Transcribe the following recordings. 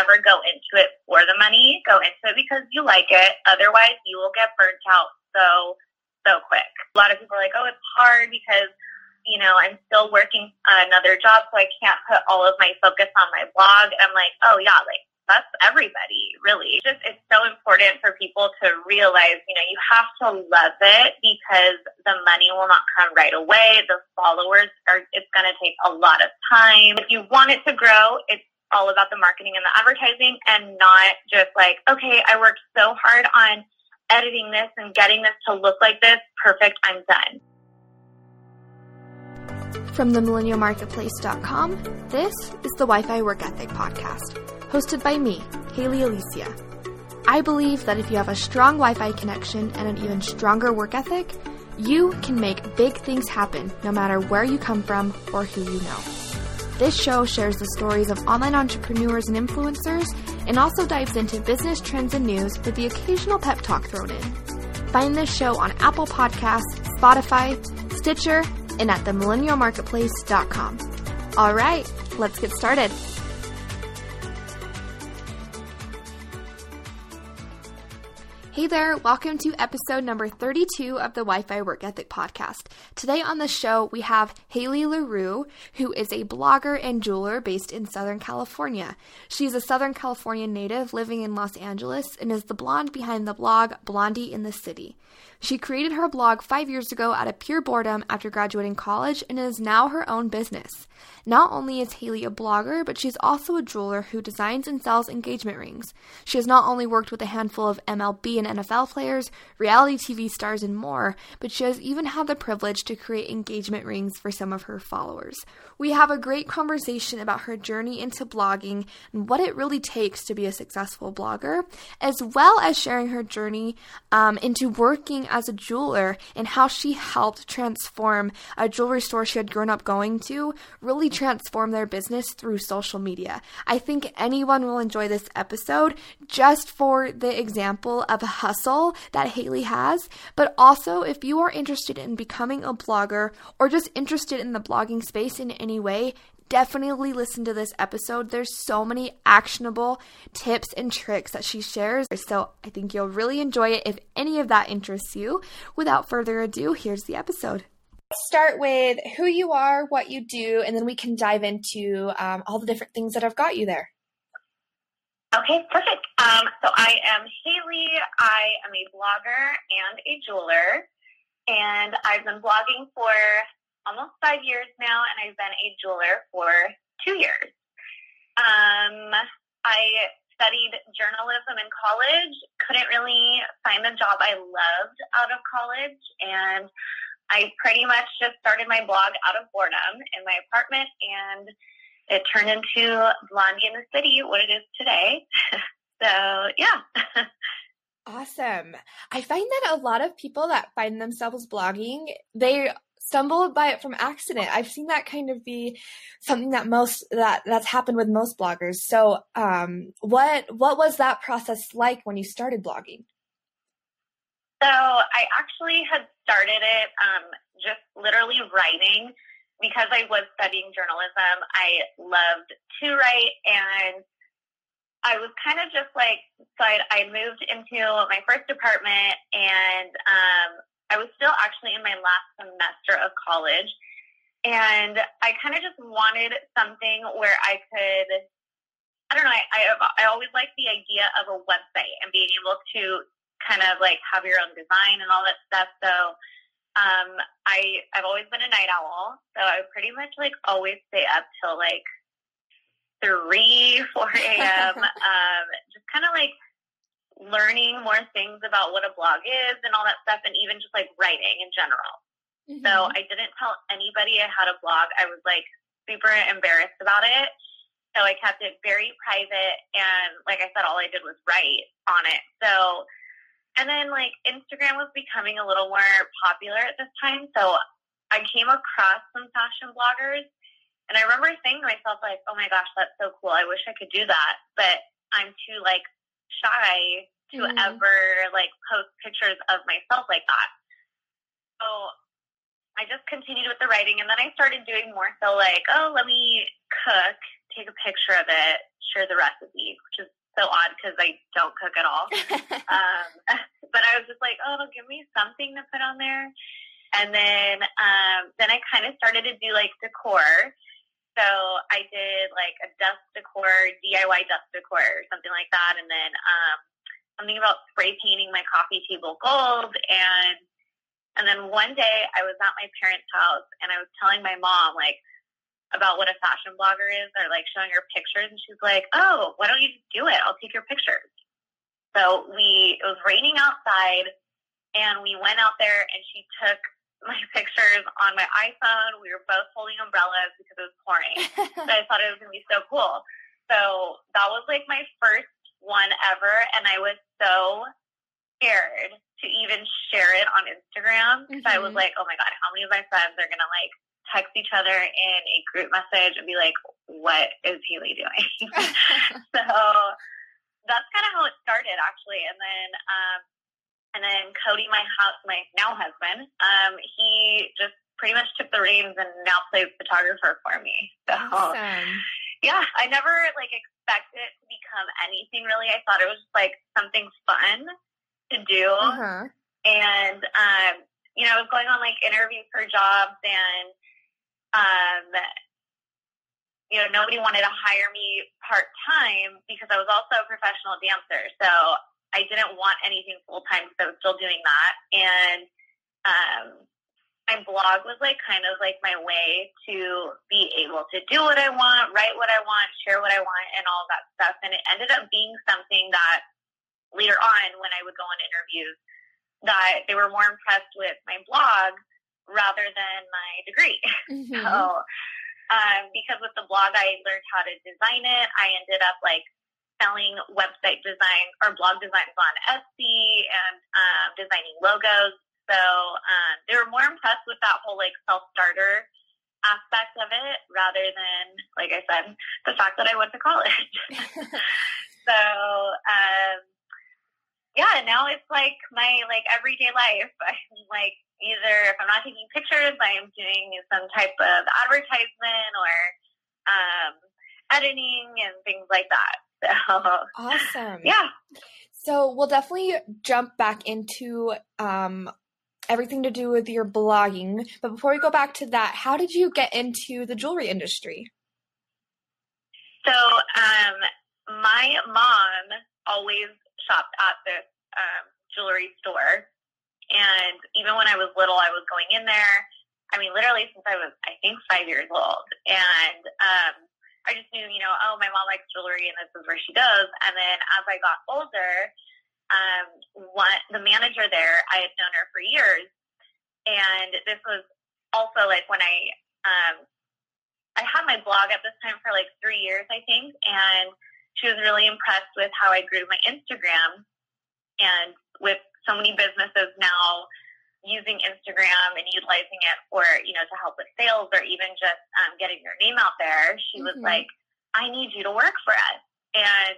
ever go into it for the money, go into it because you like it. Otherwise, you will get burnt out so, so quick. A lot of people are like, oh, it's hard because, you know, I'm still working another job, so I can't put all of my focus on my blog. And I'm like, oh, yeah, like that's everybody, really. Just it's so important for people to realize, you know, you have to love it because the money will not come right away. The followers are it's gonna take a lot of time. If you want it to grow, it's all about the marketing and the advertising and not just like, okay, I worked so hard on editing this and getting this to look like this. Perfect, I'm done. From the millennialmarketplace.com, this is the Wi Fi Work Ethic Podcast hosted by me, Haley Alicia. I believe that if you have a strong Wi Fi connection and an even stronger work ethic, you can make big things happen no matter where you come from or who you know. This show shares the stories of online entrepreneurs and influencers and also dives into business trends and news with the occasional pep talk thrown in. Find this show on Apple Podcasts, Spotify, Stitcher, and at themillennialmarketplace.com. All right, let's get started. Hey there, welcome to episode number 32 of the Wi Fi Work Ethic Podcast. Today on the show, we have Hayley Larue, who is a blogger and jeweler based in Southern California. She's a Southern California native living in Los Angeles and is the blonde behind the blog Blondie in the City. She created her blog five years ago out of pure boredom after graduating college and is now her own business. Not only is Hayley a blogger, but she's also a jeweler who designs and sells engagement rings. She has not only worked with a handful of MLB and NFL players, reality TV stars, and more, but she has even had the privilege to create engagement rings for some of her followers. We have a great conversation about her journey into blogging and what it really takes to be a successful blogger, as well as sharing her journey um, into working as a jeweler and how she helped transform a jewelry store she had grown up going to, really transform their business through social media. I think anyone will enjoy this episode just for the example of hustle that Hayley has, but also if you are interested in becoming a blogger or just interested in the blogging space in any way, definitely listen to this episode. There's so many actionable tips and tricks that she shares. So I think you'll really enjoy it if any of that interests you. Without further ado, here's the episode. Start with who you are, what you do, and then we can dive into um, all the different things that have got you there. Okay, perfect. Um, so I am Hayley. I am a blogger and a jeweler, and I've been blogging for almost five years now, and I've been a jeweler for two years. Um, I studied journalism in college, couldn't really find the job I loved out of college, and I pretty much just started my blog out of boredom in my apartment, and it turned into Blondie in the City, what it is today. so, yeah. awesome. I find that a lot of people that find themselves blogging, they stumbled by it from accident. I've seen that kind of be something that most that that's happened with most bloggers. So, um, what what was that process like when you started blogging? So, I actually had started it um, just literally writing because I was studying journalism. I loved to write and I was kind of just like, so I, I moved into my first apartment and um, I was still actually in my last semester of college. And I kind of just wanted something where I could, I don't know, I, I, I always liked the idea of a website and being able to kind of like have your own design and all that stuff. So um, I, I've always been a night owl. So I pretty much like always stay up till like 3, 4 a.m. um, just kind of like learning more things about what a blog is and all that stuff, and even just like writing in general. Mm-hmm. So I didn't tell anybody I had a blog. I was like super embarrassed about it. So I kept it very private. And like I said, all I did was write on it. So, and then like Instagram was becoming a little more popular at this time. So I came across some fashion bloggers. And I remember saying to myself, like, oh my gosh, that's so cool. I wish I could do that. But I'm too like shy to mm. ever like post pictures of myself like that. So I just continued with the writing and then I started doing more so like, oh, let me cook take a picture of it, share the recipe, which is so odd because I don't cook at all. um, but I was just like, oh, it'll give me something to put on there. And then, um, then I kind of started to do like decor. So I did like a dust decor, DIY dust decor or something like that. And then, um, something about spray painting my coffee table gold. And, and then one day I was at my parents' house and I was telling my mom, like, about what a fashion blogger is or like showing her pictures and she's like, Oh, why don't you just do it? I'll take your pictures. So we it was raining outside and we went out there and she took my pictures on my iPhone. We were both holding umbrellas because it was pouring. so I thought it was gonna be so cool. So that was like my first one ever and I was so scared to even share it on Instagram because mm-hmm. I was mm-hmm. like, oh my god, how many of my friends are gonna like text each other in a group message and be like, what is Hayley doing? so that's kind of how it started actually. And then, um, and then Cody, my house, my now husband, um, he just pretty much took the reins and now plays photographer for me. So awesome. yeah, I never like expected it to become anything really. I thought it was just like something fun to do. Uh-huh. And, um, you know, I was going on like interviews for jobs and um, you know, nobody wanted to hire me part time because I was also a professional dancer. So I didn't want anything full time because I was still doing that. And um, my blog was like kind of like my way to be able to do what I want, write what I want, share what I want, and all that stuff. And it ended up being something that later on, when I would go on interviews, that they were more impressed with my blog rather than my degree. Mm-hmm. So, um, because with the blog, I learned how to design it. I ended up like selling website design or blog designs on Etsy and um, designing logos. So um, they were more impressed with that whole like self starter aspect of it rather than, like I said, the fact that I went to college. so um, yeah, now it's like my like everyday life. I'm like either if I'm not taking pictures, I am doing some type of advertisement or um, editing and things like that. So awesome. Yeah. So we'll definitely jump back into um, everything to do with your blogging. But before we go back to that, how did you get into the jewelry industry? So um, my mom always shopped at this um, jewelry store and even when I was little, I was going in there. I mean, literally since I was, I think, five years old. And um, I just knew, you know, oh, my mom likes jewelry and this is where she goes. And then as I got older, um, one, the manager there, I had known her for years. And this was also like when I, um, I had my blog at this time for like three years, I think. And she was really impressed with how I grew my Instagram and with so many businesses now using Instagram and utilizing it for, you know, to help with sales or even just um, getting your name out there, she mm-hmm. was like, I need you to work for us. And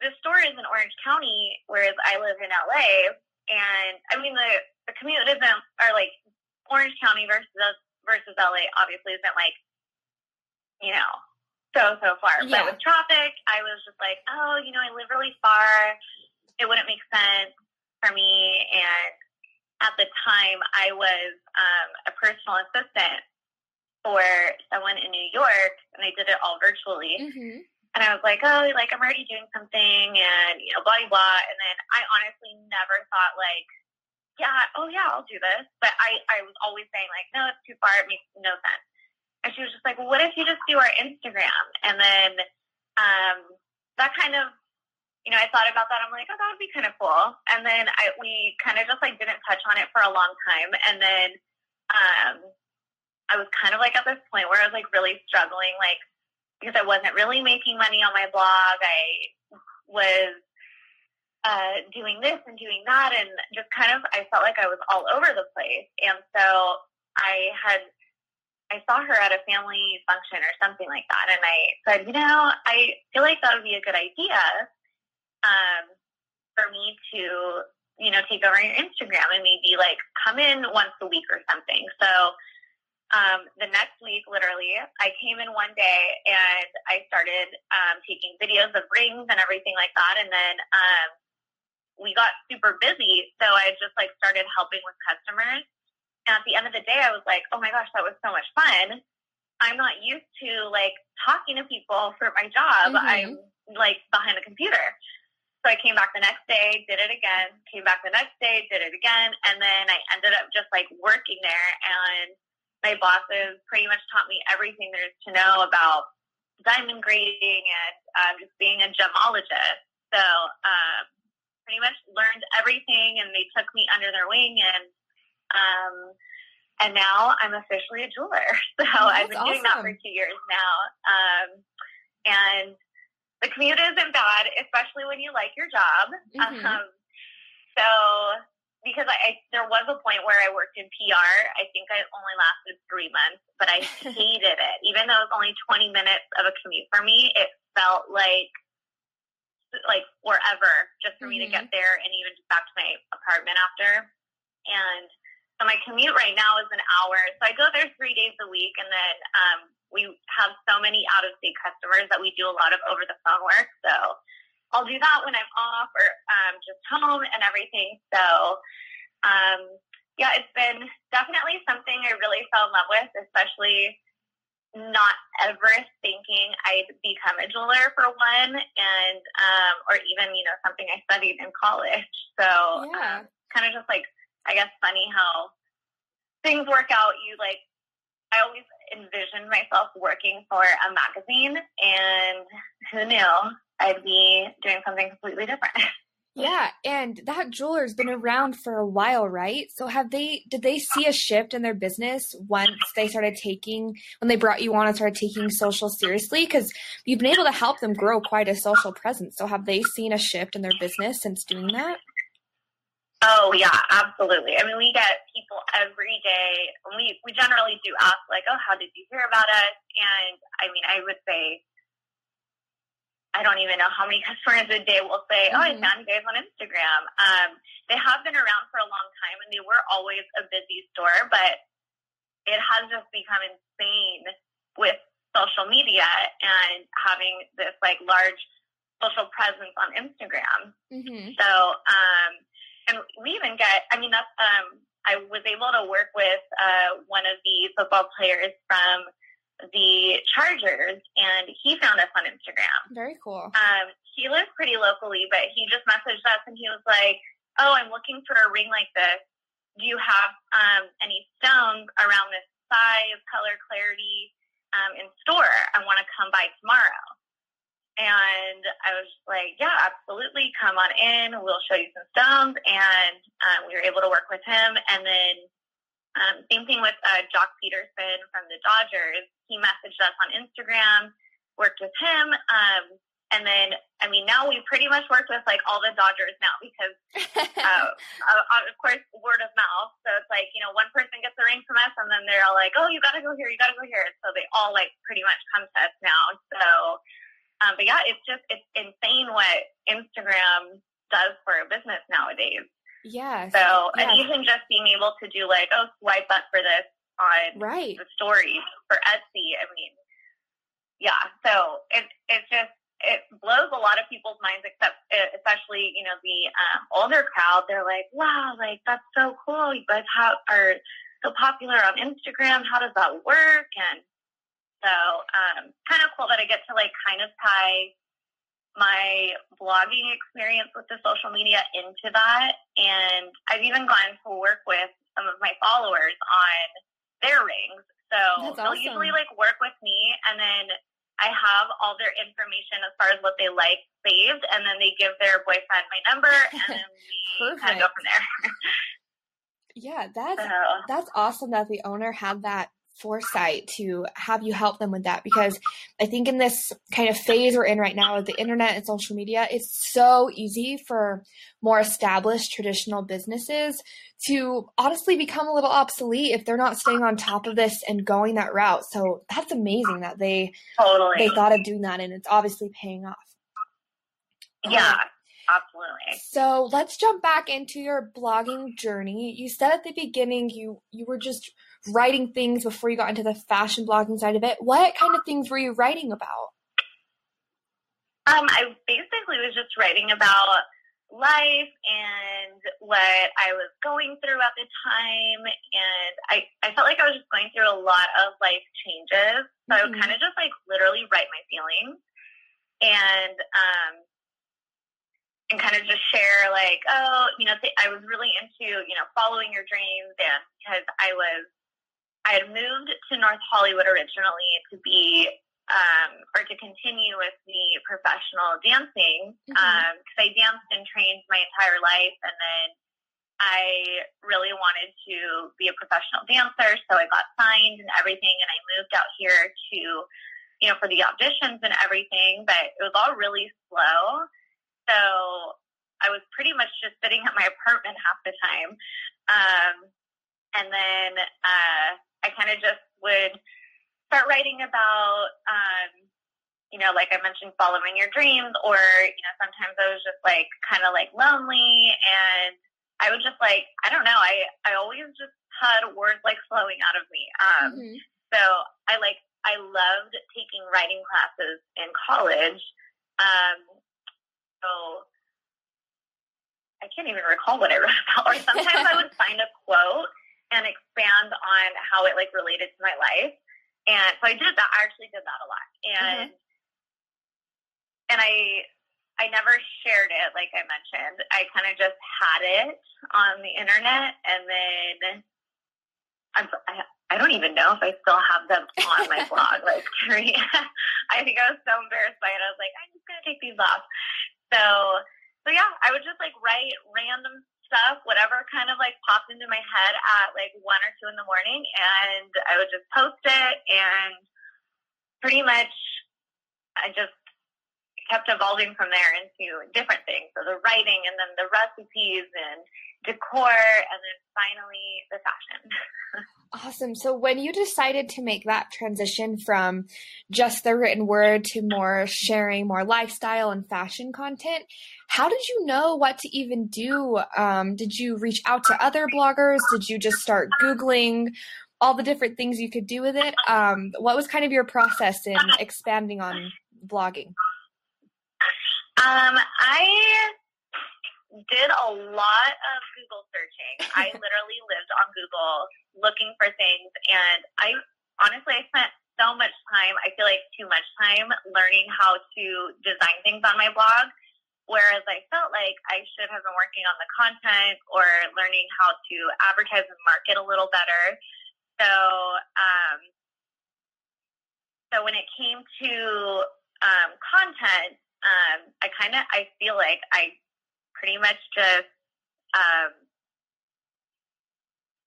the store is in Orange County, whereas I live in LA. And I mean, the, the commute isn't, or like Orange County versus versus LA obviously isn't like, you know, so, so far. Yeah. But with traffic, I was just like, oh, you know, I live really far. It wouldn't make sense for me. And at the time, I was um, a personal assistant for someone in New York, and I did it all virtually. Mm-hmm. And I was like, oh, like I'm already doing something, and you know, blah blah. And then I honestly never thought like, yeah, oh yeah, I'll do this. But I I was always saying like, no, it's too far. It makes no sense. And she was just like, well, what if you just do our Instagram? And then um, that kind of you know, I thought about that. I'm like, oh, that would be kind of cool. And then I, we kind of just like didn't touch on it for a long time. And then, um, I was kind of like at this point where I was like really struggling, like, because I wasn't really making money on my blog. I was, uh, doing this and doing that. And just kind of, I felt like I was all over the place. And so I had, I saw her at a family function or something like that. And I said, you know, I feel like that would be a good idea um, for me to, you know, take over your Instagram and maybe like come in once a week or something. So um, the next week, literally, I came in one day and I started um, taking videos of rings and everything like that. And then um, we got super busy. So I just like started helping with customers. And at the end of the day, I was like, oh my gosh, that was so much fun. I'm not used to like talking to people for my job. Mm-hmm. I'm like behind a computer. So I came back the next day, did it again, came back the next day, did it again. And then I ended up just like working there and my bosses pretty much taught me everything there is to know about diamond grading and um, just being a gemologist. So um, pretty much learned everything, and they took me under their wing, and um, and now I'm officially a jeweler. So oh, I've been awesome. doing that for two years now, um, and the commute isn't bad, especially when you like your job. Mm-hmm. Um, so because I, I there was a point where I worked in PR. I think I only lasted three months, but I hated it. Even though it was only twenty minutes of a commute for me, it felt like like forever just for mm-hmm. me to get mm-hmm. there and even just back to my apartment after. And so my commute right now is an hour. So I go there three days a week, and then um, we have so many out of state customers that we do a lot of over the phone work. So I'll do that when I'm off or um, just home and everything. So, um, yeah, it's been definitely something I really fell in love with, especially not ever thinking I'd become a jeweler for one, and um, or even you know something I studied in college. So, yeah. um, kind of just like I guess funny how things work out. You like I always envisioned myself working for a magazine, and who knew I'd be doing something completely different. Yeah, and that jeweler's been around for a while, right? So have they did they see a shift in their business once they started taking when they brought you on and started taking social seriously cuz you've been able to help them grow quite a social presence. So have they seen a shift in their business since doing that? Oh yeah, absolutely. I mean, we get people every day. We we generally do ask like, "Oh, how did you hear about us?" And I mean, I would say I don't even know how many customers a day will say, "Oh, mm-hmm. I found you guys on Instagram." Um, they have been around for a long time, and they were always a busy store, but it has just become insane with social media and having this like large social presence on Instagram. Mm-hmm. So, um, and we even get, I mean, that's, um, I was able to work with uh, one of the football players from the Chargers, and he found us on Instagram. Very cool. Um, he lives pretty locally, but he just messaged us and he was like, "Oh, I'm looking for a ring like this. Do you have um, any stones around this size, color, clarity um, in store? I want to come by tomorrow." And I was like, "Yeah, absolutely. Come on in. We'll show you some stones." And um, we were able to work with him, and then um, same thing with uh, Joc Pederson from the Dodgers. He messaged us on Instagram, worked with him, um, and then I mean now we pretty much worked with like all the Dodgers now because uh, uh, of course word of mouth. So it's like you know one person gets a ring from us, and then they're all like, oh you got to go here, you got to go here. So they all like pretty much come to us now. So, um, but yeah, it's just it's insane what Instagram does for a business nowadays. Yeah. So, yeah. and even just being able to do like, oh, swipe up for this on right. the story for Etsy. I mean, yeah. So it it just it blows a lot of people's minds, except especially you know the um, older crowd. They're like, wow, like that's so cool. You guys have are so popular on Instagram. How does that work? And so um, cool that I get to like kind of tie my blogging experience with the social media into that. And I've even gone to work with some of my followers on their rings. So awesome. they'll usually like work with me and then I have all their information as far as what they like saved and then they give their boyfriend my number and then we kind of go from there. yeah, that's so. that's awesome that the owner had that foresight to have you help them with that because I think in this kind of phase we're in right now with the internet and social media, it's so easy for more established traditional businesses to honestly become a little obsolete if they're not staying on top of this and going that route. So that's amazing that they totally. they thought of doing that and it's obviously paying off. Yeah. Um, absolutely. So let's jump back into your blogging journey. You said at the beginning you you were just writing things before you got into the fashion blogging side of it. What kind of things were you writing about? Um, I basically was just writing about life and what I was going through at the time. And I, I felt like I was just going through a lot of life changes. So mm-hmm. I would mm-hmm. kind of just like literally write my feelings and, um, and kind of just share like, oh, you know, th- I was really into, you know, following your dreams and because I was, I had moved to North Hollywood originally to be um, or to continue with the professional dancing because mm-hmm. um, I danced and trained my entire life, and then I really wanted to be a professional dancer, so I got signed and everything, and I moved out here to, you know, for the auditions and everything, but it was all really slow. So I was pretty much just sitting at my apartment half the time. Um, and then uh, I kind of just would start writing about, um, you know, like I mentioned, following your dreams, or you know, sometimes I was just like kind of like lonely, and I would just like I don't know, I I always just had words like flowing out of me. Um, mm-hmm. So I like I loved taking writing classes in college. Um, so I can't even recall what I wrote about. Or sometimes I would find a quote and expand on how it like related to my life. And so I did that. I actually did that a lot. And mm-hmm. and I I never shared it like I mentioned. I kind of just had it on the internet and then I'm, I, I don't even know if I still have them on my blog. Like, I think I was so embarrassed by it. I was like, I'm just gonna take these off. So, so yeah, I would just like write random stuff, whatever kind of like popped into my head at like one or two in the morning, and I would just post it, and pretty much I just kept evolving from there into different things. So the writing, and then the recipes, and decor, and then finally the fashion. Awesome. So when you decided to make that transition from just the written word to more sharing more lifestyle and fashion content, how did you know what to even do? Um, did you reach out to other bloggers? Did you just start Googling all the different things you could do with it? Um, what was kind of your process in expanding on blogging? Um, I did a lot of Google searching. I literally lived on Google looking for things, and I honestly I spent so much time. I feel like too much time learning how to design things on my blog. Whereas I felt like I should have been working on the content or learning how to advertise and market a little better. So, um, so when it came to um, content, um, I kind of I feel like I pretty much just um,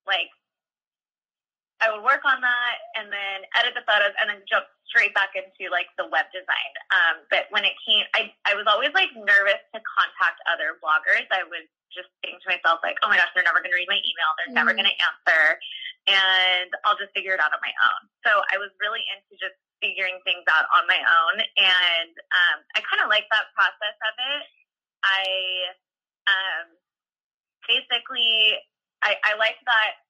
like I would work on that and then edit the photos and then jump straight back into like the web design. Um, but when it came, I, I was always like nervous to contact other bloggers. I would just think to myself like, oh my gosh, they're never going to read my email. They're mm. never going to answer. And I'll just figure it out on my own. So I was really into just figuring things out on my own. And um, I kind of like that process of it. I um, basically, I, I like that,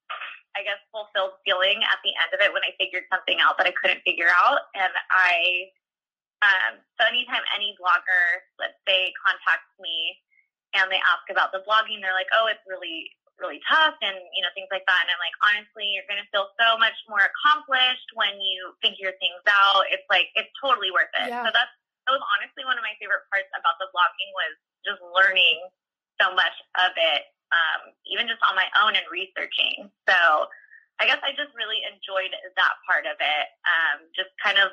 I guess, fulfilled feeling at the end of it when I figured something out that I couldn't figure out. And I, um, so anytime any blogger, let's say, contacts me and they ask about the blogging, they're like, oh, it's really, really tough and, you know, things like that. And I'm like, honestly, you're going to feel so much more accomplished when you figure things out. It's like, it's totally worth it. Yeah. So that's, that was honestly one of my favorite parts about the blogging was just learning so much of it, um, even just on my own and researching. So I guess I just really enjoyed that part of it. Um, just kind of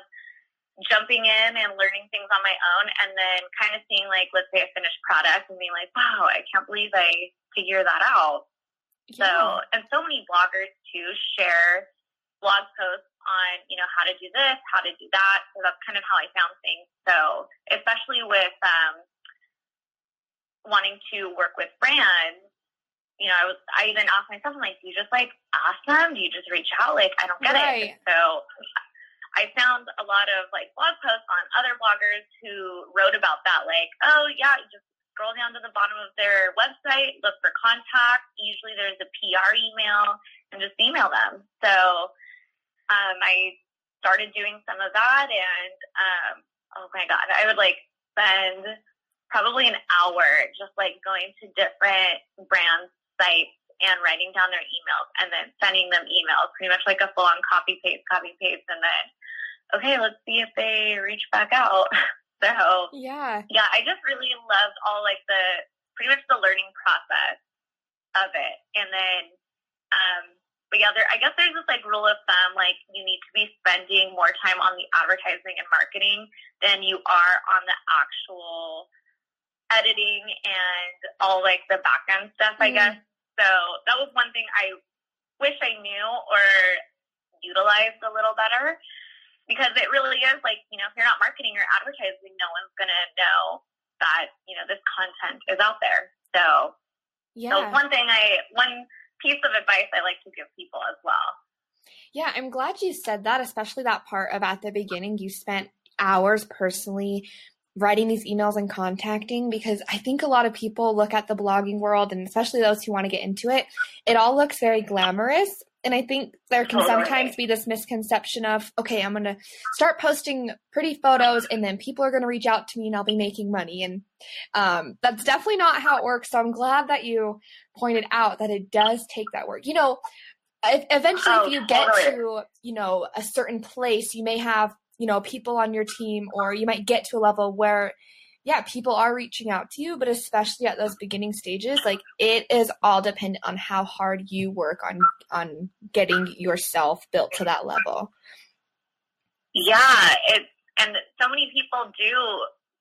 jumping in and learning things on my own and then kind of seeing like let's say a finished product and being like wow i can't believe i figure that out yeah. so and so many bloggers too share blog posts on you know how to do this how to do that so that's kind of how i found things so especially with um, wanting to work with brands, you know, I was I even asked myself, I'm like, do you just like ask them? Do you just reach out? Like, I don't get right. it. so I found a lot of like blog posts on other bloggers who wrote about that, like, oh yeah, you just scroll down to the bottom of their website, look for contact. Usually there's a PR email, and just email them. So um, I started doing some of that, and um, oh my god, I would like spend probably an hour just like going to different brand sites and writing down their emails and then sending them emails, pretty much like a full on copy paste, copy paste, and then okay, let's see if they reach back out. so yeah, yeah, I just really loved all like the pretty much the learning process of it, and then um, but yeah, there I guess there's this like rule of thumb like you need to be spending more time on the advertising and marketing than you are on the actual editing and all like the background stuff, mm-hmm. I guess. So that was one thing I wish I knew or utilized a little better because it really is like, you know, if you're not marketing or advertising, no one's going to know that, you know, this content is out there. So, yeah. so one thing I, one piece of advice I like to give people as well. Yeah, I'm glad you said that, especially that part of at the beginning. You spent hours personally writing these emails and contacting because I think a lot of people look at the blogging world and especially those who want to get into it, it all looks very glamorous. And I think there can sometimes be this misconception of, okay, I'm going to start posting pretty photos and then people are going to reach out to me and I'll be making money. And um, that's definitely not how it works. So I'm glad that you pointed out that it does take that work. You know, if, eventually oh, if you get to, you know, a certain place, you may have you know people on your team or you might get to a level where yeah people are reaching out to you but especially at those beginning stages like it is all dependent on how hard you work on on getting yourself built to that level. Yeah it's and so many people do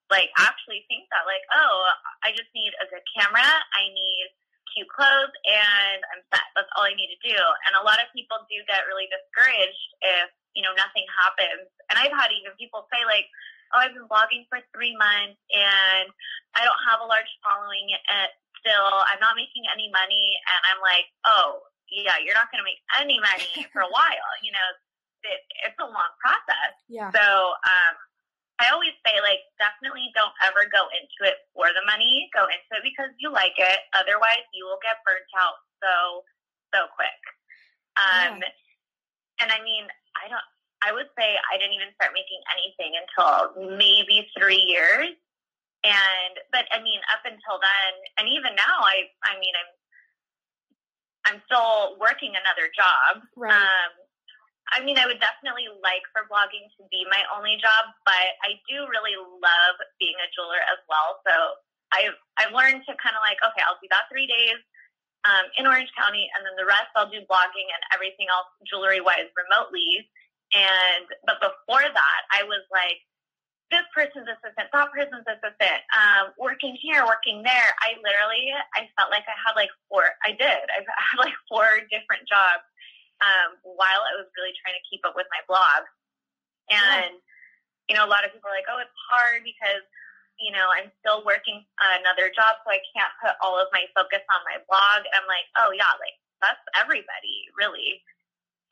like actually think that like oh i just need a good camera i need cute clothes and i'm set that's all i need to do. And a lot of people do get really discouraged if you know, nothing happens. And I've had even people say like, oh, I've been blogging for three months and I don't have a large following yet still. I'm not making any money. And I'm like, oh, yeah, you're not going to make any money for a while. You know, it, it's a long process. Yeah. So, um, I always say, like, definitely don't ever go into it for the money. Go into it because you like it. Otherwise, you will get burnt out so, so quick. Um, yeah. And I mean, I don't. I would say I didn't even start making anything until maybe three years. And but I mean, up until then, and even now, I I mean, I'm I'm still working another job. Right. Um, I mean, I would definitely like for blogging to be my only job, but I do really love being a jeweler as well. So I've I've learned to kind of like, okay, I'll do that three days um, in Orange County, and then the rest I'll do blogging and everything else jewelry wise remotely. And but before that, I was like, this person's assistant, that person's assistant, um, working here, working there. I literally, I felt like I had like four. I did. I had like four different jobs um, while I was really trying to keep up with my blog. And yeah. you know, a lot of people are like, oh, it's hard because you know, I'm still working another job, so I can't put all of my focus on my blog. I'm like, oh yeah, like that's everybody, really.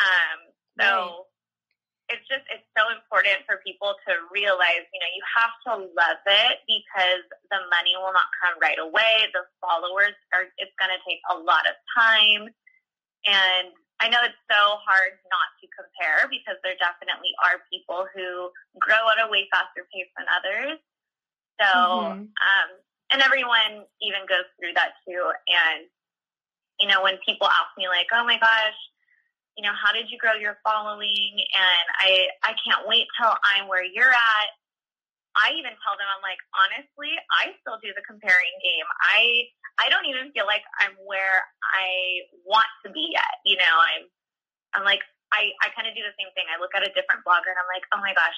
Um, so right. it's just it's so important for people to realize, you know, you have to love it because the money will not come right away. The followers are it's going to take a lot of time, and I know it's so hard not to compare because there definitely are people who grow at a way faster pace than others. So, mm-hmm. um, and everyone even goes through that too. And, you know, when people ask me like, oh my gosh, you know, how did you grow your following? And I, I can't wait till I'm where you're at. I even tell them, I'm like, honestly, I still do the comparing game. I, I don't even feel like I'm where I want to be yet. You know, I'm, I'm like, I, I kind of do the same thing. I look at a different blogger and I'm like, oh my gosh,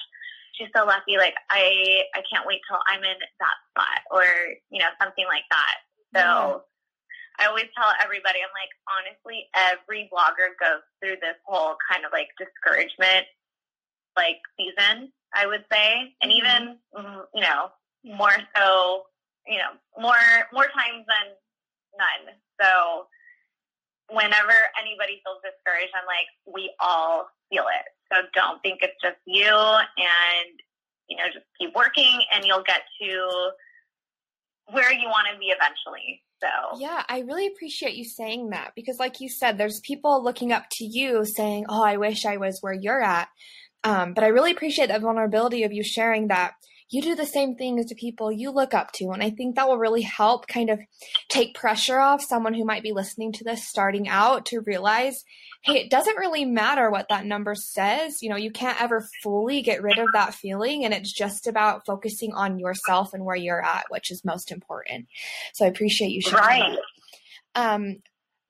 she's so lucky. Like I, I can't wait till I'm in that spot or, you know, something like that. So yeah. I always tell everybody, I'm like, honestly, every blogger goes through this whole kind of like discouragement, like season, I would say. And mm-hmm. even, mm, you know, more so, you know, more, more times than none. So whenever anybody feels discouraged, I'm like, we all feel it. So don't think it's just you and, you know, just keep working and you'll get to where you want to be eventually. So, yeah, I really appreciate you saying that because, like you said, there's people looking up to you saying, Oh, I wish I was where you're at. Um, but I really appreciate the vulnerability of you sharing that you do the same things to people you look up to. And I think that will really help kind of take pressure off someone who might be listening to this starting out to realize, hey, it doesn't really matter what that number says. You know, you can't ever fully get rid of that feeling. And it's just about focusing on yourself and where you're at, which is most important. So I appreciate you sharing. Right. That. Um,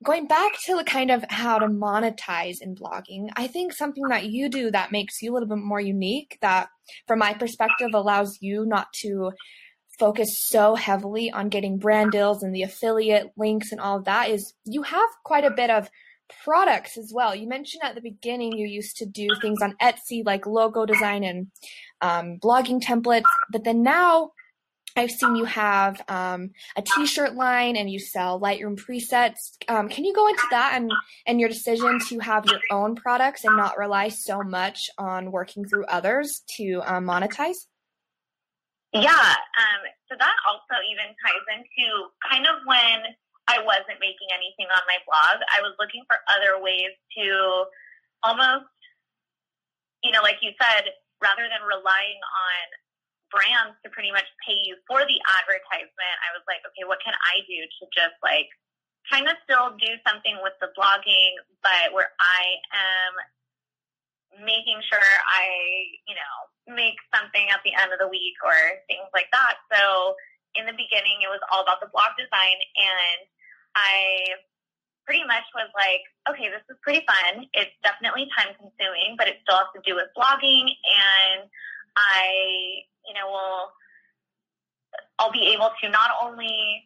going back to the kind of how to monetize in blogging, I think something that you do that makes you a little bit more unique, that from my perspective allows you not to focus so heavily on getting brand deals and the affiliate links and all of that, is you have quite a bit of products as well. You mentioned at the beginning you used to do things on Etsy like logo design and um, blogging templates, but then now I've seen you have um, a T-shirt line and you sell Lightroom presets. Um, can you go into that and and your decision to have your own products and not rely so much on working through others to um, monetize? Yeah, um, so that also even ties into kind of when I wasn't making anything on my blog. I was looking for other ways to almost, you know, like you said, rather than relying on brands to pretty much pay you for the advertisement, I was like, okay, what can I do to just like kind of still do something with the blogging, but where I am making sure I, you know, make something at the end of the week or things like that. So in the beginning, it was all about the blog design, and I pretty much was like, okay, this is pretty fun. It's definitely time consuming, but it still has to do with blogging and I, you know, will I'll be able to not only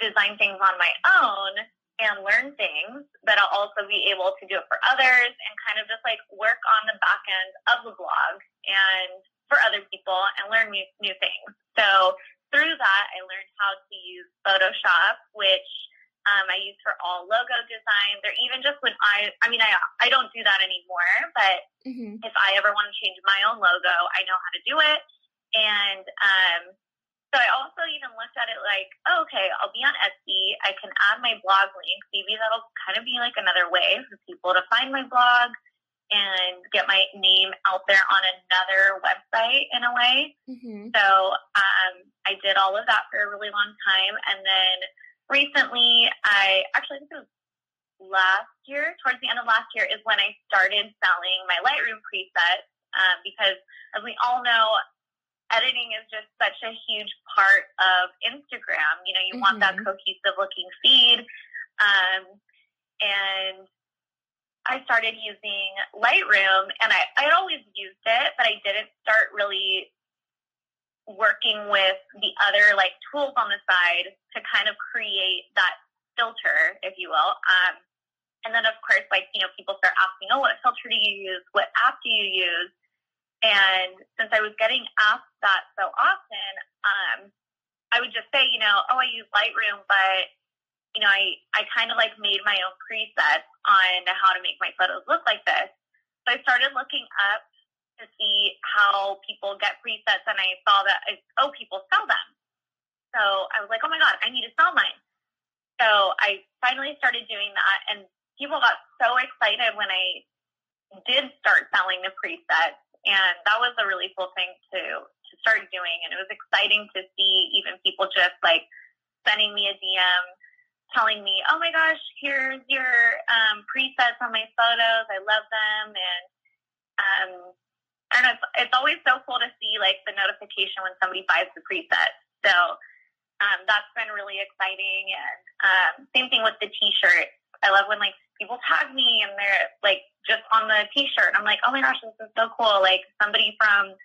design things on my own and learn things, but I'll also be able to do it for others and kind of just like work on the back end of the blog and for other people and learn new, new things. So through that, I learned how to use Photoshop, which um, I use for all logo designs, or even just when I, I mean, I, I don't do that anymore, but mm-hmm. if I ever want to change my own logo, I know how to do it. And um, so I also even looked at it like, oh, okay, I'll be on Etsy. I can add my blog link. Maybe that'll kind of be like another way for people to find my blog and get my name out there on another website in a way. Mm-hmm. So um, I did all of that for a really long time. And then recently, I actually think it was last year, towards the end of last year, is when I started selling my Lightroom presets um, because, as we all know, editing is just such a huge part of Instagram. You know, you mm-hmm. want that mm-hmm. cohesive looking feed. Um, and I started using Lightroom, and I, I had always used it, but I didn't start really working with the other like tools on the side to kind of create that filter, if you will. Um, and then of course, like, you know, people start asking, oh, what filter do you use? What app do you use? And since I was getting asked that so often, um, I would just say, you know, oh, I use Lightroom, but you know, I, I kind of like made my own presets on how to make my photos look like this. So I started looking up to see how people get presets, and I saw that oh, people sell them. So I was like, oh my god, I need to sell mine. So I finally started doing that, and people got so excited when I did start selling the presets, and that was a really cool thing to to start doing. And it was exciting to see even people just like sending me a DM telling me, "Oh my gosh, here's your um, presets on my photos. I love them." And um, and it's, it's always so cool to see like the notification when somebody buys the preset. So um, that's been really exciting. And um, same thing with the t-shirt. I love when like people tag me and they're like just on the t-shirt. I'm like, oh my gosh, this is so cool. Like somebody from,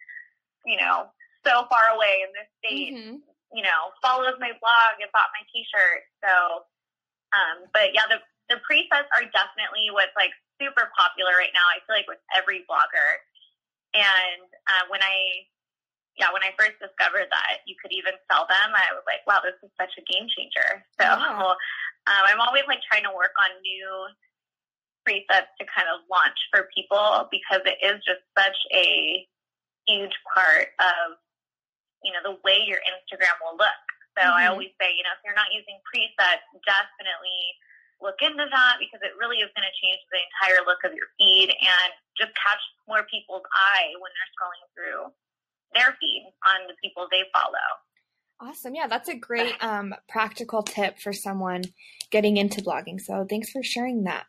you know, so far away in this state, mm-hmm. you know, follows my blog and bought my t-shirt. So, um, but yeah, the, the presets are definitely what's like super popular right now. I feel like with every blogger. And uh, when I, yeah, when I first discovered that you could even sell them, I was like, wow, this is such a game changer. So yeah. um, I'm always like trying to work on new presets to kind of launch for people because it is just such a huge part of, you know, the way your Instagram will look. So mm-hmm. I always say, you know, if you're not using presets, definitely look into that because it really is going to change the entire look of your feed and just catch more people's eye when they're scrolling through their feed on the people they follow. Awesome. Yeah, that's a great um, practical tip for someone getting into blogging. So thanks for sharing that.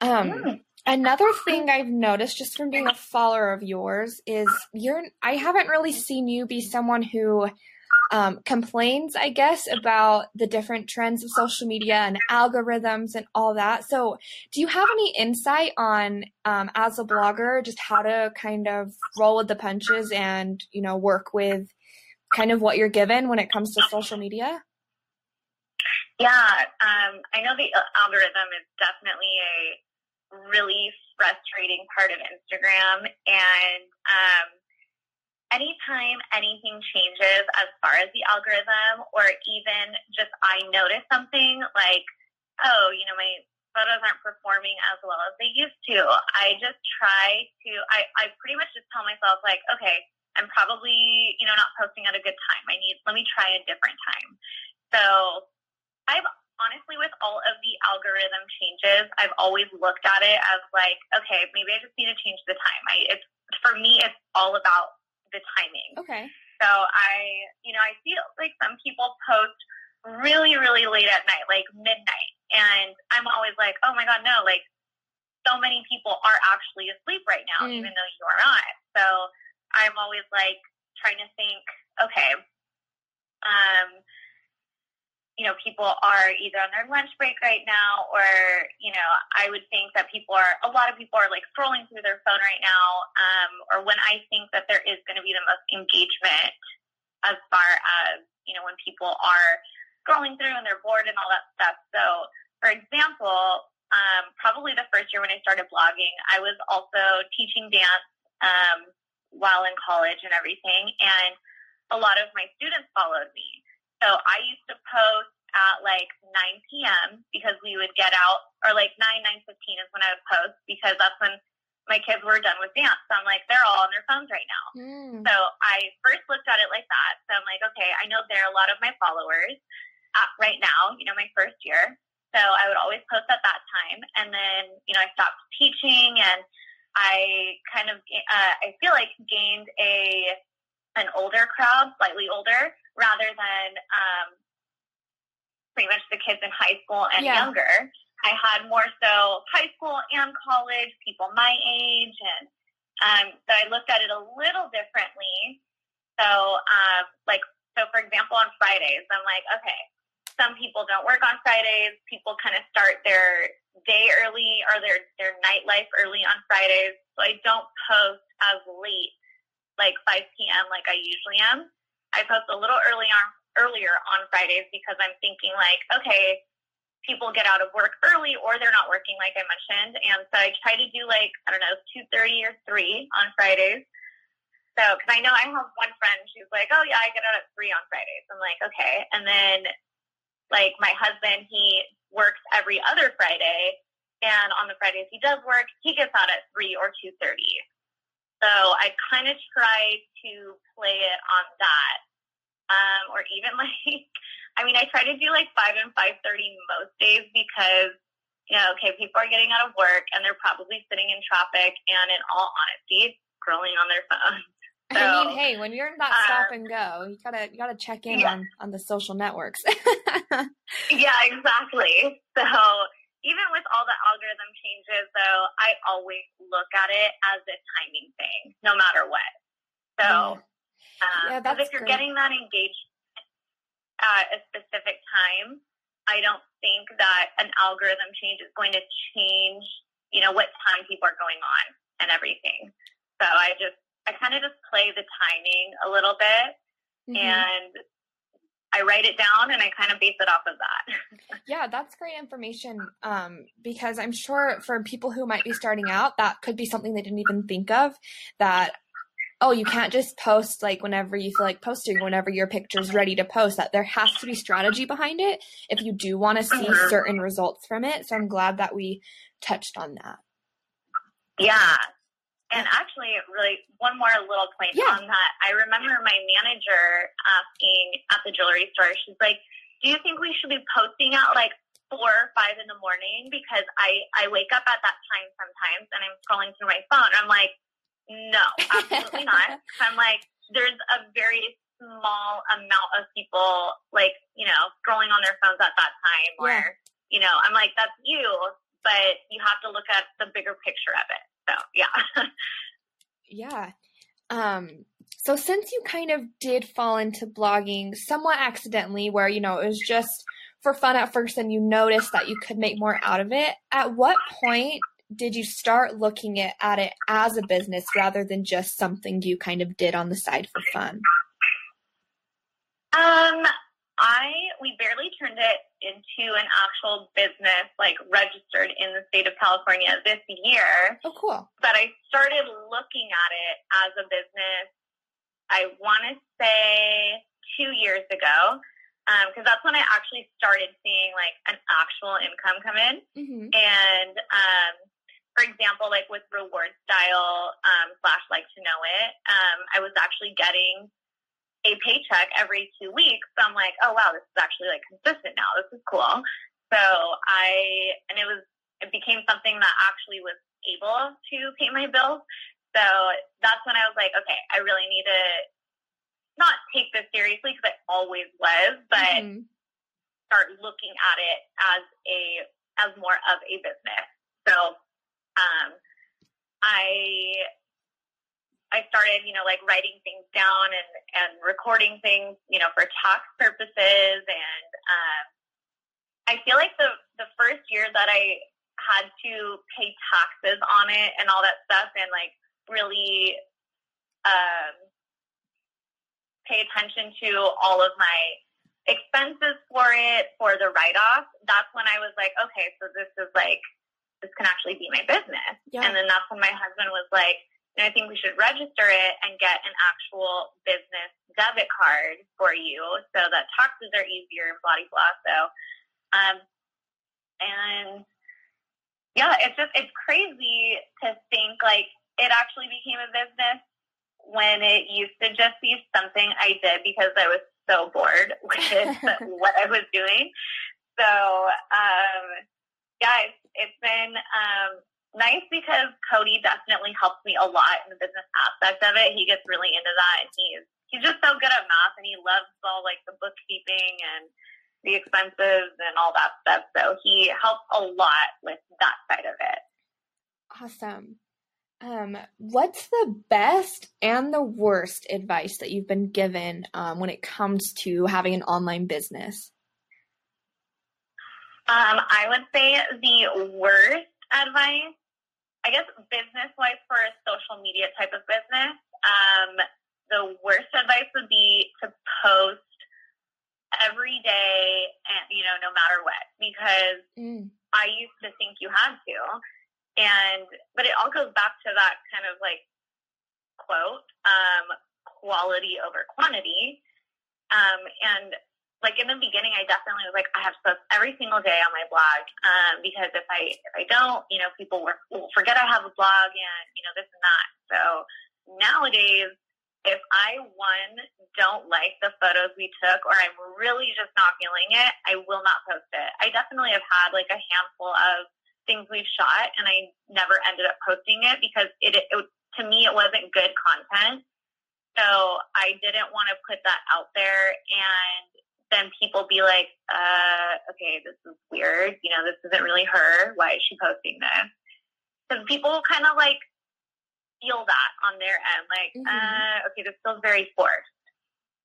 Um, mm. Another thing I've noticed just from being a follower of yours is you're, I haven't really seen you be someone who um, complains, I guess, about the different trends of social media and algorithms and all that. So, do you have any insight on, um, as a blogger, just how to kind of roll with the punches and, you know, work with kind of what you're given when it comes to social media? Yeah, um, I know the algorithm is definitely a really frustrating part of Instagram, and um, anytime anything changes as far as the algorithm, or even just I notice something like, oh, you know, my photos aren't performing as well as they used to, I just try to, I, I pretty much just tell myself, like, okay, I'm probably, you know, not posting at a good time. I need, let me try a different time. So I've honestly, with all of the algorithm changes, I've always looked at it as like, okay, maybe I just need to change the time. I, it's, for me, it's all about the timing. Okay. So I, you know, I feel like some people post really, really late at night, like midnight. And I'm always like, oh my God, no, like so many people are actually asleep right now, mm. even though you are not. So I'm always like trying to think, okay, um, you know, people are either on their lunch break right now, or, you know, I would think that people are, a lot of people are like scrolling through their phone right now, um, or when I think that there is going to be the most engagement as far as, you know, when people are scrolling through and they're bored and all that stuff. So, for example, um, probably the first year when I started blogging, I was also teaching dance um, while in college and everything, and a lot of my students followed me. So I used to post at like 9 p.m. because we would get out, or like 9, 9.15 is when I would post because that's when my kids were done with dance. So I'm like, they're all on their phones right now. Mm. So I first looked at it like that. So I'm like, okay, I know there are a lot of my followers at, right now, you know, my first year. So I would always post at that time. And then, you know, I stopped teaching and I kind of, uh, I feel like gained a, an older crowd, slightly older, rather than um, pretty much the kids in high school and yeah. younger. I had more so high school and college people my age, and um, so I looked at it a little differently. So, um, like, so for example, on Fridays, I'm like, okay, some people don't work on Fridays. People kind of start their day early or their their nightlife early on Fridays. So I don't post as late, like 5 p.m. like I usually am. I post a little early on earlier on Fridays because I'm thinking like, okay, people get out of work early or they're not working like I mentioned. And so I try to do like, I don't know, 2.30 or 3 on Fridays. So, because I know I have one friend, she's like, oh yeah, I get out at 3 on Fridays. I'm like, okay. And then like my husband, he works every other Friday. And on the Fridays he does work, he gets out at 3 or 2.30. So I kind of try to play it on that. Um, or even like, I mean, I try to do like 5 and 5.30 most days because, you know, okay, people are getting out of work and they're probably sitting in traffic and in all honesty, scrolling on their phones. So, I mean, hey, when you're in that stop um, and go, you gotta you gotta check in yeah. on on the social networks. yeah, exactly. So even with all the algorithm changes, though, I always look at it as a timing thing, no matter what. So, yeah. Um, yeah, that's if you're great. getting that engaged at a specific time, I don't think that an algorithm change is going to change, you know, what time people are going on and everything. So I just, I kind of just play the timing a little bit mm-hmm. and I write it down and I kind of base it off of that. yeah, that's great information um, because I'm sure for people who might be starting out, that could be something they didn't even think of. That oh, you can't just post like whenever you feel like posting, whenever your picture's ready to post. That there has to be strategy behind it if you do want to see mm-hmm. certain results from it. So I'm glad that we touched on that. Yeah. And actually, really, one more little point Yeah. on that. I remember my manager asking at the jewelry store, she's like, Do you think we should be posting at like four or five in the morning? Because I, I wake up at that time sometimes and I'm scrolling through my phone. I'm like, No, absolutely not. I'm like, There's a very small amount of people, like, you know, scrolling on their phones at that time. Or, you know, I'm like, That's you, but you have to look at the bigger picture of it. So, yeah. Yeah. Um, so since you kind of did fall into blogging somewhat accidentally, where you know it was just for fun at first, and you noticed that you could make more out of it, at what point did you start looking at, at it as a business rather than just something you kind of did on the side for fun? Um, I we barely turned it into an actual business, like registered in the state of California this year. Oh, cool. But I started looking at it as a business. I want to say two years ago, because that's when I actually started seeing like an actual income come in. hmm And um, for example, like with reward style um, slash like to know it, um, I was actually getting a paycheck every two weeks. So I'm like, oh wow, this is actually like consistent now. This is cool. So I and it was it became something that actually was able to pay my bills. So that's when I was like, okay, I really need to not take this seriously because I always was, but Mhm. start looking at it as a as more of a business. So um, I I started, you know, like writing things down and and recording things, you know, for tax purposes. And um, I feel like the the first year that I had to pay taxes on it and all that stuff, and like really um, pay attention to all of my expenses for it for the write off, that's when I was like, okay, so this is like this can actually be my business. Yeah. And then that's when my husband was like, "No, I think we should register it and get an actual business debit card for you so that taxes are easier and blah blah blah. So um and yeah, it's just it's crazy to think like it actually became a business when it used to just be something I did because I was so bored with what I was doing. So, um, yeah, it's, it's been um, nice because Cody definitely helps me a lot in the business aspect of it. He gets really into that, and he's he's just so good at math, and he loves all like the bookkeeping and the expenses and all that stuff. So he helps a lot with that side of it. Awesome. Um, what's the best and the worst advice that you've been given um, when it comes to having an online business? Um, I would say the worst advice, I guess, business wise for a social media type of business, um, the worst advice would be to post every day and, you know, no matter what, because Mm. I used to think you had to. And, but it all goes back to that kind of like quote, um, quality over quantity. Um, and like in the beginning, I definitely was like, I have to post every single day on my blog um, because if I if I don't, you know, people will forget I have a blog and you know this and that. So nowadays, if I one don't like the photos we took or I'm really just not feeling it, I will not post it. I definitely have had like a handful of things we've shot and I never ended up posting it because it, it to me it wasn't good content. So I didn't want to put that out there and then people be like, uh, okay, this is weird. You know, this isn't really her. Why is she posting this? Because people kind of like feel that on their end, like, Mhm. uh, okay, this feels very forced.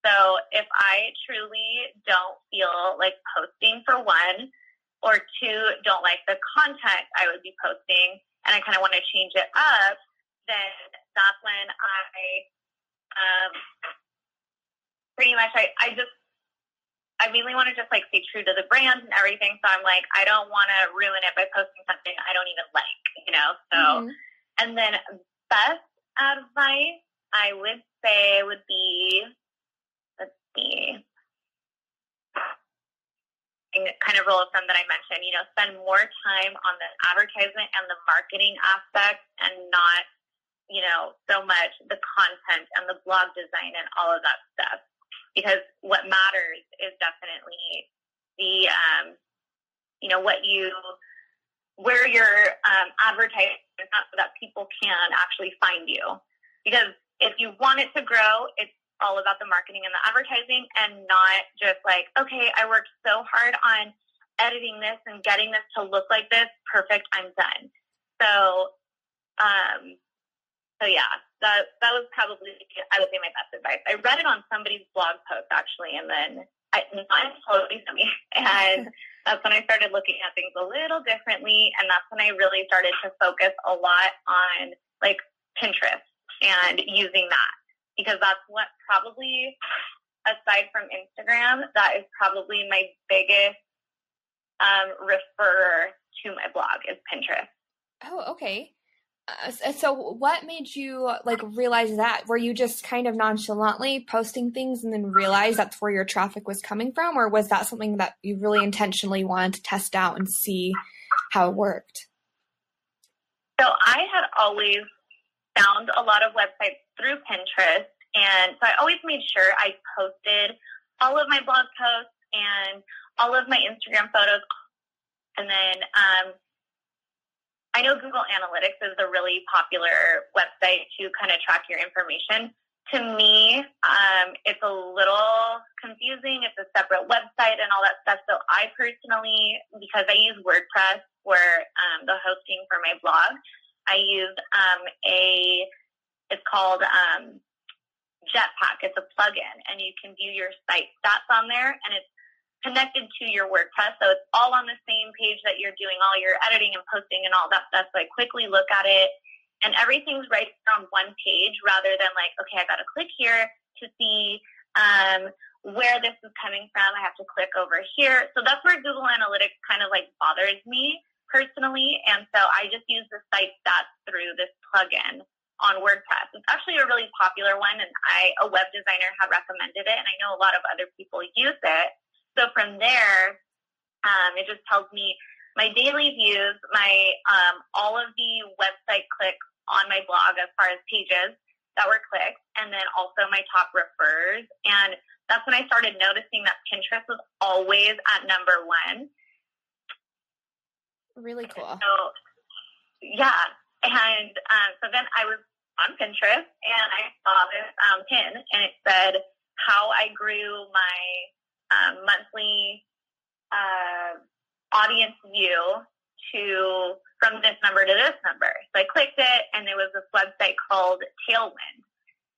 So if I truly don't feel like posting for one, or two, don't like the content I would be posting, and I kind of want to change it up, then that's when I um, pretty much I, I just I mainly want to just like stay true to the brand and everything. So I'm like, I don't want to ruin it by posting something I don't even like, you know. So Mhm. and then best advice I would say would be let's see. Kind of rule of thumb that I mentioned, you know, spend more time on the advertisement and the marketing aspect and not you know, so much the content and the blog design and all of that stuff. Because what matters is definitely the, um, you know, what you, where your um, advertising is so that people can actually find you. Because if you want it to grow, it's all about the marketing and the advertising and not just like, okay, I worked so hard on editing this and getting this to look like this. Perfect. I'm done. So, um, so yeah, that that was probably I would say my best advice. I read it on somebody's blog post actually, and then I not totally to me, and that's when I started looking at things a little differently, and that's when I really started to focus a lot on like Pinterest and using that because that's what probably aside from Instagram, that is probably my biggest um, refer to my blog is Pinterest. Oh, okay. Uh, so what made you like realize that? Were you just kind of nonchalantly posting things and then realize that's where your traffic was coming from? Or was that something that you really intentionally wanted to test out and see how it worked? So i had always found a lot of websites through pinterest and so i always made sure i posted all of my blog posts and all of my instagram photos. And then um, I know Google Analytics is a really popular website to kind of track your information. To me, um, it's a little confusing. It's a separate website and all that stuff. So I personally, because I use WordPress for um, the hosting for my blog, I use um, a, it's called um, Jetpack. It's a plugin, and you can view your site stats on there, and it's connected to your WordPress. So it's all on the same page that you're doing all your editing and posting and all that stuff. So I quickly look at it and everything's right on one page rather than like, okay, I got to click here to see um, where this is coming from. I have to click over here. So that's where Google Analytics kind of like bothers me personally. And so I just use the site stats through this plugin on WordPress. It's actually a really popular one, and I a web designer had recommended it, and I know a lot of other people use it. So from there, um, it just tells me my daily views, my um, all of the website clicks on my blog as far as pages that were clicked, and then also my top refers. And that's when I started noticing that Pinterest was always at number one. Really cool. So, yeah. And um, so then I was on Pinterest and I saw this um, pin and it said how I grew my um, monthly uh, audience view to from this number to this number. So I clicked it, and there was this website called Tailwind.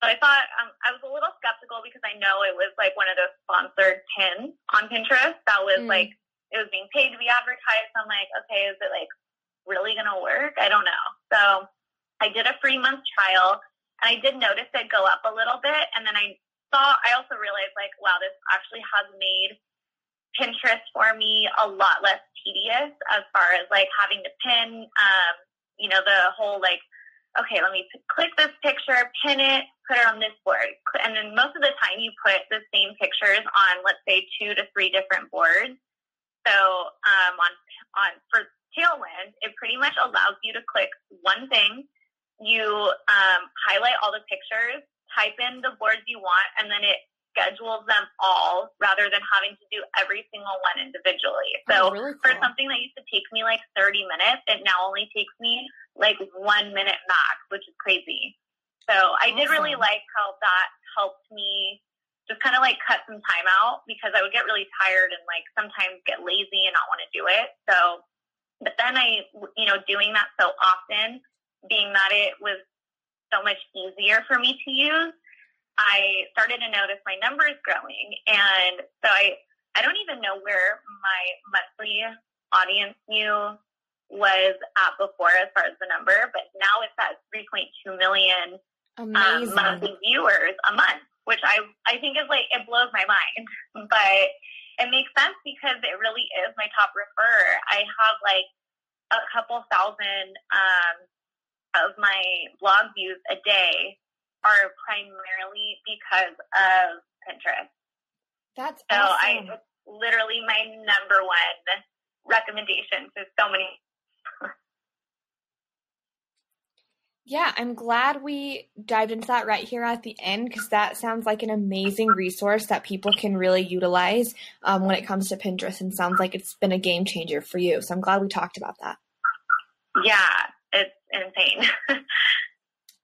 So I thought um, I was a little skeptical because I know it was like one of those sponsored pins on Pinterest that was mm. like it was being paid to be advertised. I'm like, okay, is it like really gonna work? I don't know. So I did a free month trial, and I did notice it go up a little bit, and then I saw, I also realized like, wow, this actually has made Pinterest for me a lot less tedious as far as like having to pin, um, you know, the whole like, okay, let me p- click this picture, pin it, put it on this board. And then most of the time you put the same pictures on, let's say, two to three different boards. So um, on, on for Tailwind, it pretty much allows you to click one thing. You um, highlight all the pictures, type in the boards you want, and then it schedules them all rather than having to do every single one individually. So oh, really cool. for something that used to take me like 30 minutes, it now only takes me like one minute max, which is crazy. So I awesome. did really like how that helped me just kind of like cut some time out because I would get really tired and like sometimes get lazy and not want to do it. So, but then I, you know, doing that so often, being that it was so much easier for me to use, I started to notice my numbers growing. And so I, I don't even know where my monthly audience view was at before as far as the number, but now it's at 3.2 million um, monthly viewers a month, which I, I think is like, it blows my mind. But it makes sense because it really is my top refer. I have like a couple thousand um, of my blog views a day are primarily because of Pinterest. That's so awesome. I literally my number one recommendation to so many. Yeah, I'm glad we dived into that right here at the end because that sounds like an amazing resource that people can really utilize um, when it comes to Pinterest and sounds like it's been a game changer for you. So I'm glad we talked about that. Yeah, it's insane.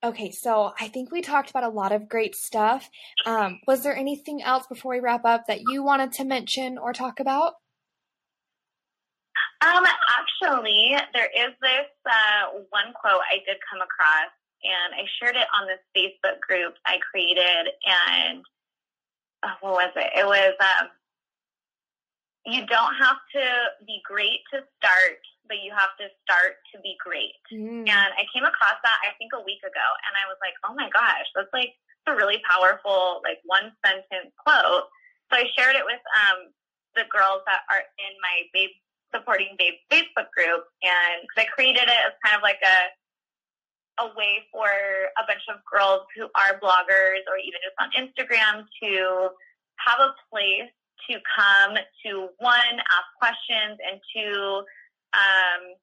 okay, so I think we talked about a lot of great stuff. Um, was there anything else before we wrap up that you wanted to mention or talk about? Um, actually, there is this uh, one quote I did come across, and I shared it on this Facebook group I created. And uh, what was it? It was, um, "You don't have to be great to start, but you have to start to be great." Mm. And I came across that I think a week ago, and I was like, "Oh my gosh, that's like a really powerful, like one sentence quote." So I shared it with um, the girls that are in my babe supporting Babe Facebook group, and I created it as kind of like a a way for a bunch of girls who are bloggers or even just on Instagram to have a place to come to one ask questions and to um,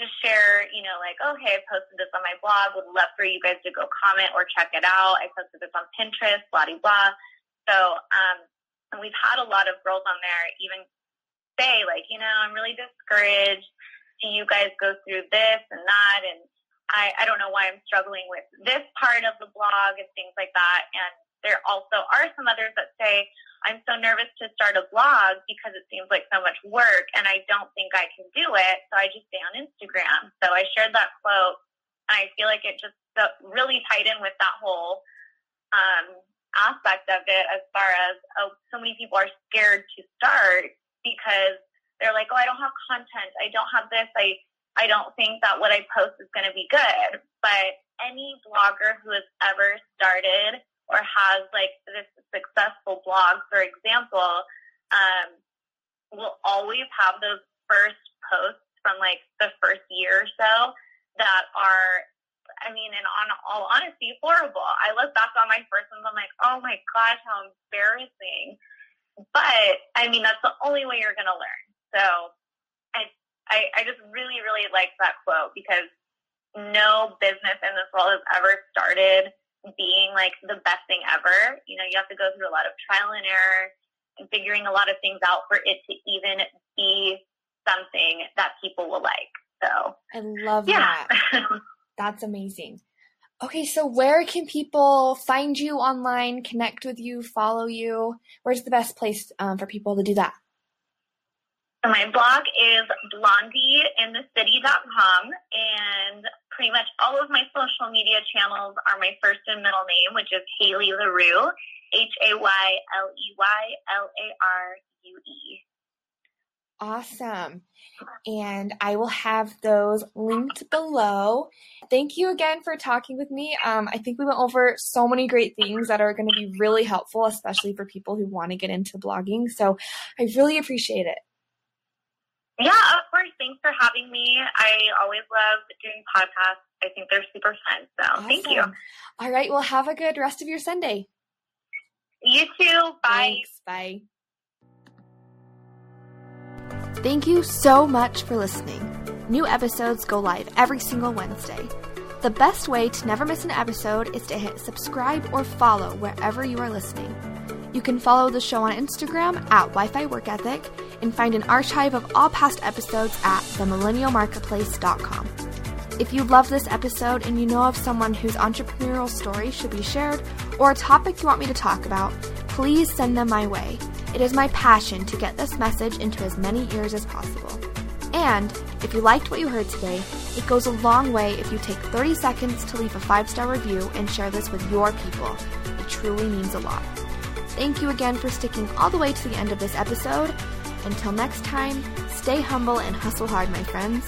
just share, you know, like, oh, hey, I posted this on my blog. Would love for you guys to go comment or check it out. I posted this on Pinterest, blah, blah, blah. So, um, and we've had a lot of girls on there even say, like, you know, I'm really discouraged. See you guys go through this and that. And I, I don't know why I'm struggling with this part of the blog and things like that. And there also are some others that say, I'm so nervous to start a blog because it seems like so much work and I don't think I can do it. So I just stay on Instagram. So I shared that quote and I feel like it just really tied in with that whole um, aspect of it as far as, oh, so many people are scared to start because they're like, oh, I don't have content. I don't have this. I, I don't think that what I post is going to be good. But any blogger who has ever started or has like this successful blog, for example, um, will always have those first posts from like the first year or so that are I mean, in on all honesty, horrible. I look back on my first ones, I'm like, oh my gosh, how embarrassing. But I mean, that's the only way you're going to learn. So I, I, I just really, really like that quote because no business in this world has ever started being like the best thing ever. You know, you have to go through a lot of trial and error and figuring a lot of things out for it to even be something that people will like. So I love yeah. that. That's amazing. Okay, so where can people find you online, connect with you, follow you? Where's the best place um, for people to do that? So my blog is blondieinthecity.com, and pretty much all of my social media channels are my first and middle name, which is Hayley Larue, H A Y L E Y L A R U E. Awesome. And I will have those linked below. Thank you again for talking with me. Um, I think we went over so many great things that are going to be really helpful, especially for people who want to get into blogging. So I really appreciate it. Yeah, of course. Thanks for having me. I always love doing podcasts. I think they're super fun. So awesome. thank you. All right. Well, have a good rest of your Sunday. You too. Bye. Thanks. Bye. Thank you so much for listening. New episodes go live every single Wednesday. The best way to never miss an episode is to hit subscribe or follow wherever you are listening. You can follow the show on Instagram at Wi Fi Work Ethic and find an archive of all past episodes at themillennialmarketplace.com. If you love this episode and you know of someone whose entrepreneurial story should be shared or a topic you want me to talk about, please send them my way. It is my passion to get this message into as many ears as possible. And if you liked what you heard today, it goes a long way if you take 30 seconds to leave a five star review and share this with your people. It truly means a lot. Thank you again for sticking all the way to the end of this episode. Until next time, stay humble and hustle hard, my friends.